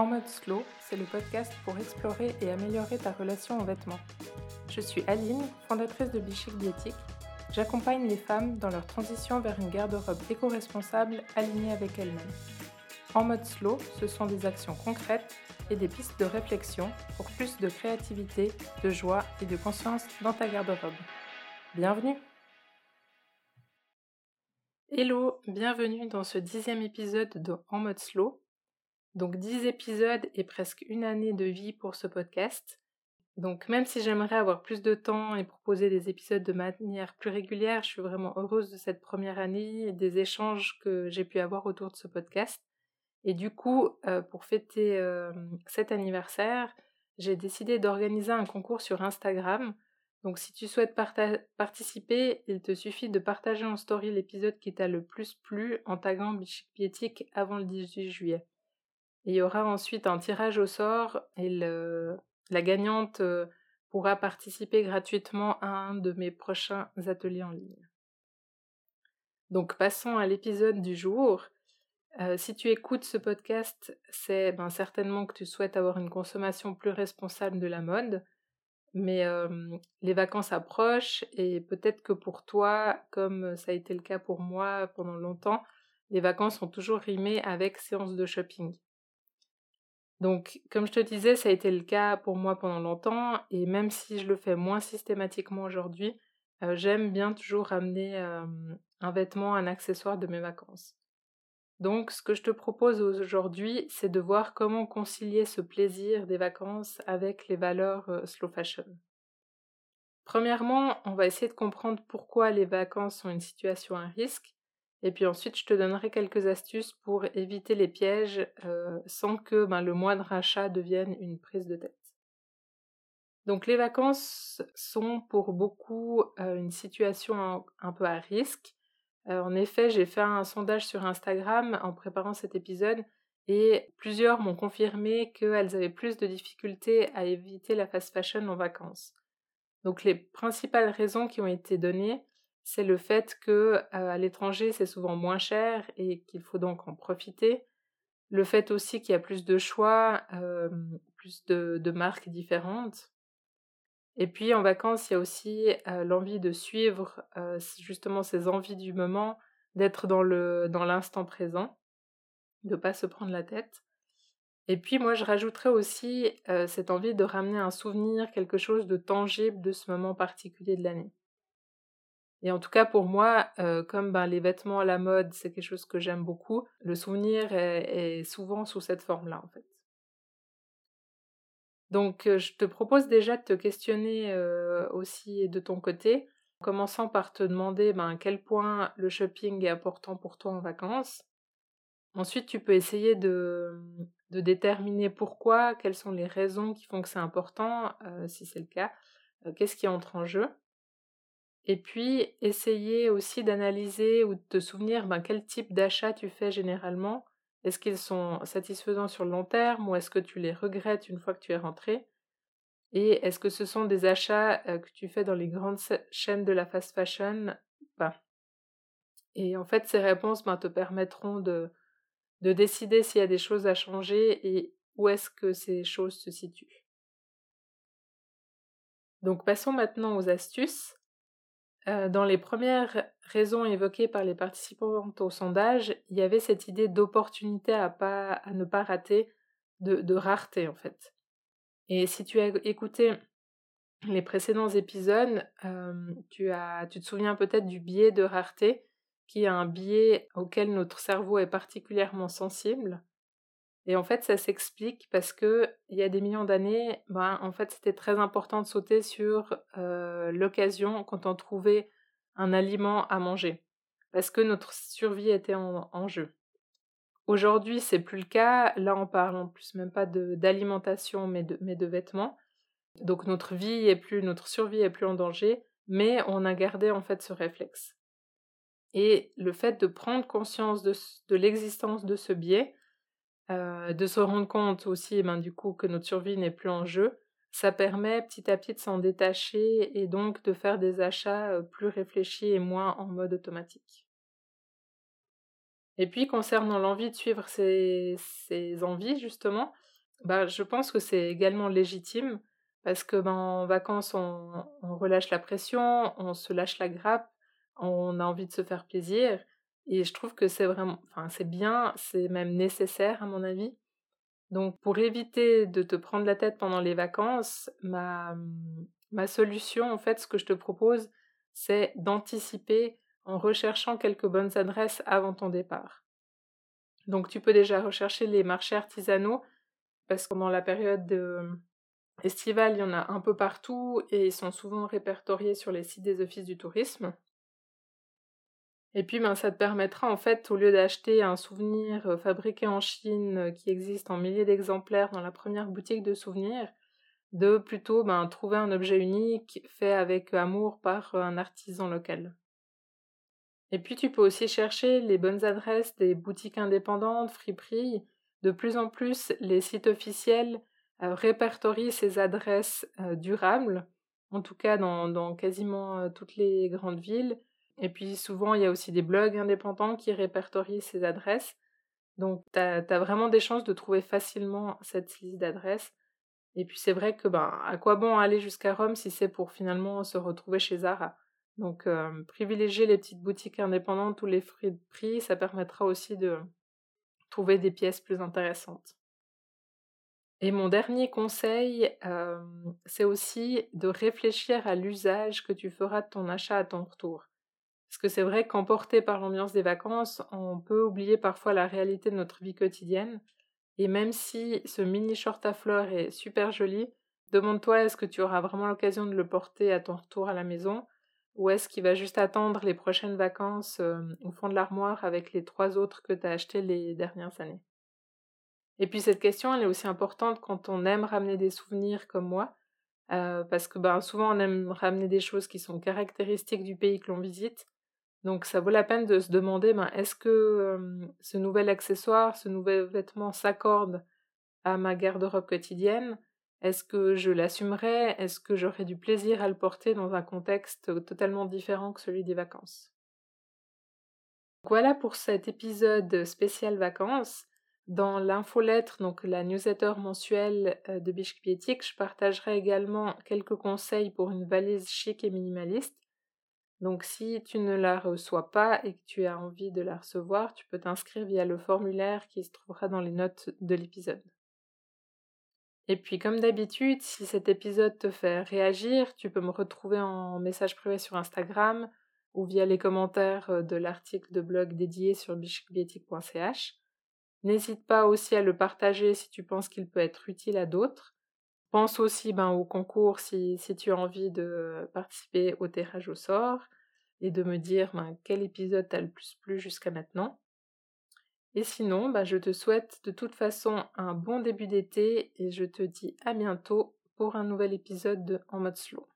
En mode slow, c'est le podcast pour explorer et améliorer ta relation aux vêtements. Je suis Aline, fondatrice de Bichic Biotique. J'accompagne les femmes dans leur transition vers une garde-robe éco-responsable alignée avec elles-mêmes. En mode slow, ce sont des actions concrètes et des pistes de réflexion pour plus de créativité, de joie et de conscience dans ta garde-robe. Bienvenue Hello, bienvenue dans ce dixième épisode de En mode slow. Donc dix épisodes et presque une année de vie pour ce podcast. Donc même si j'aimerais avoir plus de temps et proposer des épisodes de manière plus régulière, je suis vraiment heureuse de cette première année et des échanges que j'ai pu avoir autour de ce podcast. Et du coup, euh, pour fêter euh, cet anniversaire, j'ai décidé d'organiser un concours sur Instagram. Donc si tu souhaites participer, il te suffit de partager en story l'épisode qui t'a le plus plu en taguant Bichic avant le 18 juillet. Il y aura ensuite un tirage au sort et la gagnante euh, pourra participer gratuitement à un de mes prochains ateliers en ligne. Donc passons à l'épisode du jour. Euh, si tu écoutes ce podcast, c'est ben, certainement que tu souhaites avoir une consommation plus responsable de la mode, mais les vacances approchent et peut-être que pour toi, comme ça a été le cas pour moi pendant longtemps, les vacances ont toujours rimé avec séance de shopping. Donc, comme je te disais, ça a été le cas pour moi pendant longtemps, et même si je le fais moins systématiquement aujourd'hui, euh, j'aime bien toujours ramener un vêtement, un accessoire de mes vacances. Donc, ce que je te propose aujourd'hui, c'est de voir comment concilier ce plaisir des vacances avec les valeurs slow fashion. Premièrement, on va essayer de comprendre pourquoi les vacances sont une situation à risque, et puis ensuite, je te donnerai quelques astuces pour éviter les pièges euh, sans que ben, le moindre achat devienne une prise de tête. Donc les vacances sont pour beaucoup euh, une situation un peu à risque euh, en effet, j'ai fait un sondage sur Instagram en préparant cet épisode et plusieurs m'ont confirmé qu'elles avaient plus de difficultés à éviter la fast fashion en vacances. Donc les principales raisons qui ont été données, c'est le fait que euh, à l'étranger c'est souvent moins cher et qu'il faut donc en profiter. Le fait aussi qu'il y a plus de choix, plus de, marques différentes. Et puis en vacances, il y a aussi l'envie de suivre justement ces envies du moment, d'être dans le dans l'instant présent, de pas se prendre la tête. Et puis moi, je rajouterais aussi cette envie de ramener un souvenir, quelque chose de tangible de ce moment particulier de l'année. Et en tout cas pour moi, comme ben, les vêtements à la mode, c'est quelque chose que j'aime beaucoup, le souvenir est souvent sous cette forme-là en fait. Donc, je te propose déjà de te questionner aussi de ton côté, en commençant par te demander ben, à quel point le shopping est important pour toi en vacances. Ensuite, tu peux essayer de déterminer pourquoi, quelles sont les raisons qui font que c'est important, si c'est le cas, qu'est-ce qui entre en jeu. Et puis, essayer aussi d'analyser ou de te souvenir ben, quel type d'achat tu fais généralement est-ce qu'ils sont satisfaisants sur le long terme ou est-ce que tu les regrettes une fois que tu es rentré? Et est-ce que ce sont des achats que tu fais dans les grandes chaînes de la fast fashion? Pas Et en fait, ces réponses ben, te permettront de décider s'il y a des choses à changer et où est-ce que ces choses se situent. Donc passons maintenant aux astuces. Euh, dans les premières raisons évoquées par les participantes au sondage, il y avait cette idée d'opportunité à, à ne pas rater, de, rareté en fait. Et si tu as écouté les précédents épisodes, euh, tu, as, tu te souviens peut-être du biais de rareté, qui est un biais auquel notre cerveau est particulièrement sensible. Et en fait, ça s'explique parce que il y a des millions d'années, ben, en fait, c'était très important de sauter sur l'occasion quand on trouvait un aliment à manger, parce que notre survie était en, jeu. Aujourd'hui, c'est plus le cas. Là, on parle en plus même pas d'alimentation, mais de, mais de vêtements. Donc notre vie est plus, notre survie est plus en danger, mais on a gardé en fait ce réflexe. Et le fait de prendre conscience de, de l'existence de ce biais, de se rendre compte aussi eh ben, du coup que notre survie n'est plus en jeu, ça permet petit à petit de s'en détacher et donc de faire des achats plus réfléchis et moins en mode automatique. Et puis concernant l'envie de suivre ses, envies justement, bah, je pense que c'est également légitime parce que ben, en vacances, on, relâche la pression, on se lâche la grappe, on a envie de se faire plaisir. Et je trouve que c'est vraiment, c'est bien, c'est même nécessaire à mon avis. Donc, pour éviter de te prendre la tête pendant les vacances, ma, ma solution, en fait, ce que je te propose, c'est d'anticiper en recherchant quelques bonnes adresses avant ton départ. Donc, tu peux déjà rechercher les marchés artisanaux parce que pendant la période estivale, il y en a un peu partout et ils sont souvent répertoriés sur les sites des offices du tourisme. Et puis, ben, ça te permettra, en fait, au lieu d'acheter un souvenir euh, fabriqué en Chine euh, qui existe en milliers d'exemplaires dans la première boutique de souvenirs, de plutôt ben, trouver un objet unique fait avec amour par euh, un artisan local. Et puis, tu peux aussi chercher les bonnes adresses des boutiques indépendantes, friperies. De plus en plus, les sites officiels répertorient ces adresses durables, en tout cas dans quasiment toutes les grandes villes et puis souvent, il y a aussi des blogs indépendants qui répertorient ces adresses. Donc, tu as, vraiment des chances de trouver facilement cette liste d'adresses. Et puis, c'est vrai que, ben, à quoi bon aller jusqu'à Rome si c'est pour finalement se retrouver chez Zara? Donc, euh, privilégier les petites boutiques indépendantes ou les fruits de prix, ça permettra aussi de trouver des pièces plus intéressantes. Et mon dernier conseil, euh, c'est aussi de réfléchir à l'usage que tu feras de ton achat à ton retour. Parce que c'est vrai qu'emporté par l'ambiance des vacances, on peut oublier parfois la réalité de notre vie quotidienne. Et même si ce mini short à fleurs est super joli, demande-toi est-ce que tu auras vraiment l'occasion de le porter à ton retour à la maison? Ou est-ce qu'il va juste attendre les prochaines vacances euh, au fond de l'armoire avec les trois autres que tu as achetés les dernières années? Et puis cette question, elle est aussi importante quand on aime ramener des souvenirs comme moi, euh, parce que ben, souvent on aime ramener des choses qui sont caractéristiques du pays que l'on visite, donc ça vaut la peine de se demander ben, est-ce que ce nouvel accessoire, ce nouvel vêtement s'accorde à ma garde-robe quotidienne? Est-ce que je l'assumerai Est-ce que j'aurai du plaisir à le porter dans un contexte totalement différent que celui des vacances? Voilà pour cet épisode spécial vacances. Dans l'infolettre, donc la newsletter mensuelle de Bishop je partagerai également quelques conseils pour une valise chic et minimaliste. Donc si tu ne la reçois pas et que tu as envie de la recevoir, tu peux t'inscrire via le formulaire qui se trouvera dans les notes de l'épisode. Et puis comme d'habitude, si cet épisode te fait réagir, tu peux me retrouver en message privé sur Instagram ou via les commentaires euh, de l'article de blog dédié sur bichicbiotique.ch. N'hésite pas aussi à le partager si tu penses qu'il peut être utile à d'autres. Pense aussi ben, au concours si, tu as envie de participer au tirage au sort et de me dire ben, quel épisode t'a le plus plu jusqu'à maintenant. Et sinon, ben, je te souhaite de toute façon un bon début d'été et je te dis à bientôt pour un nouvel épisode de En mode slow.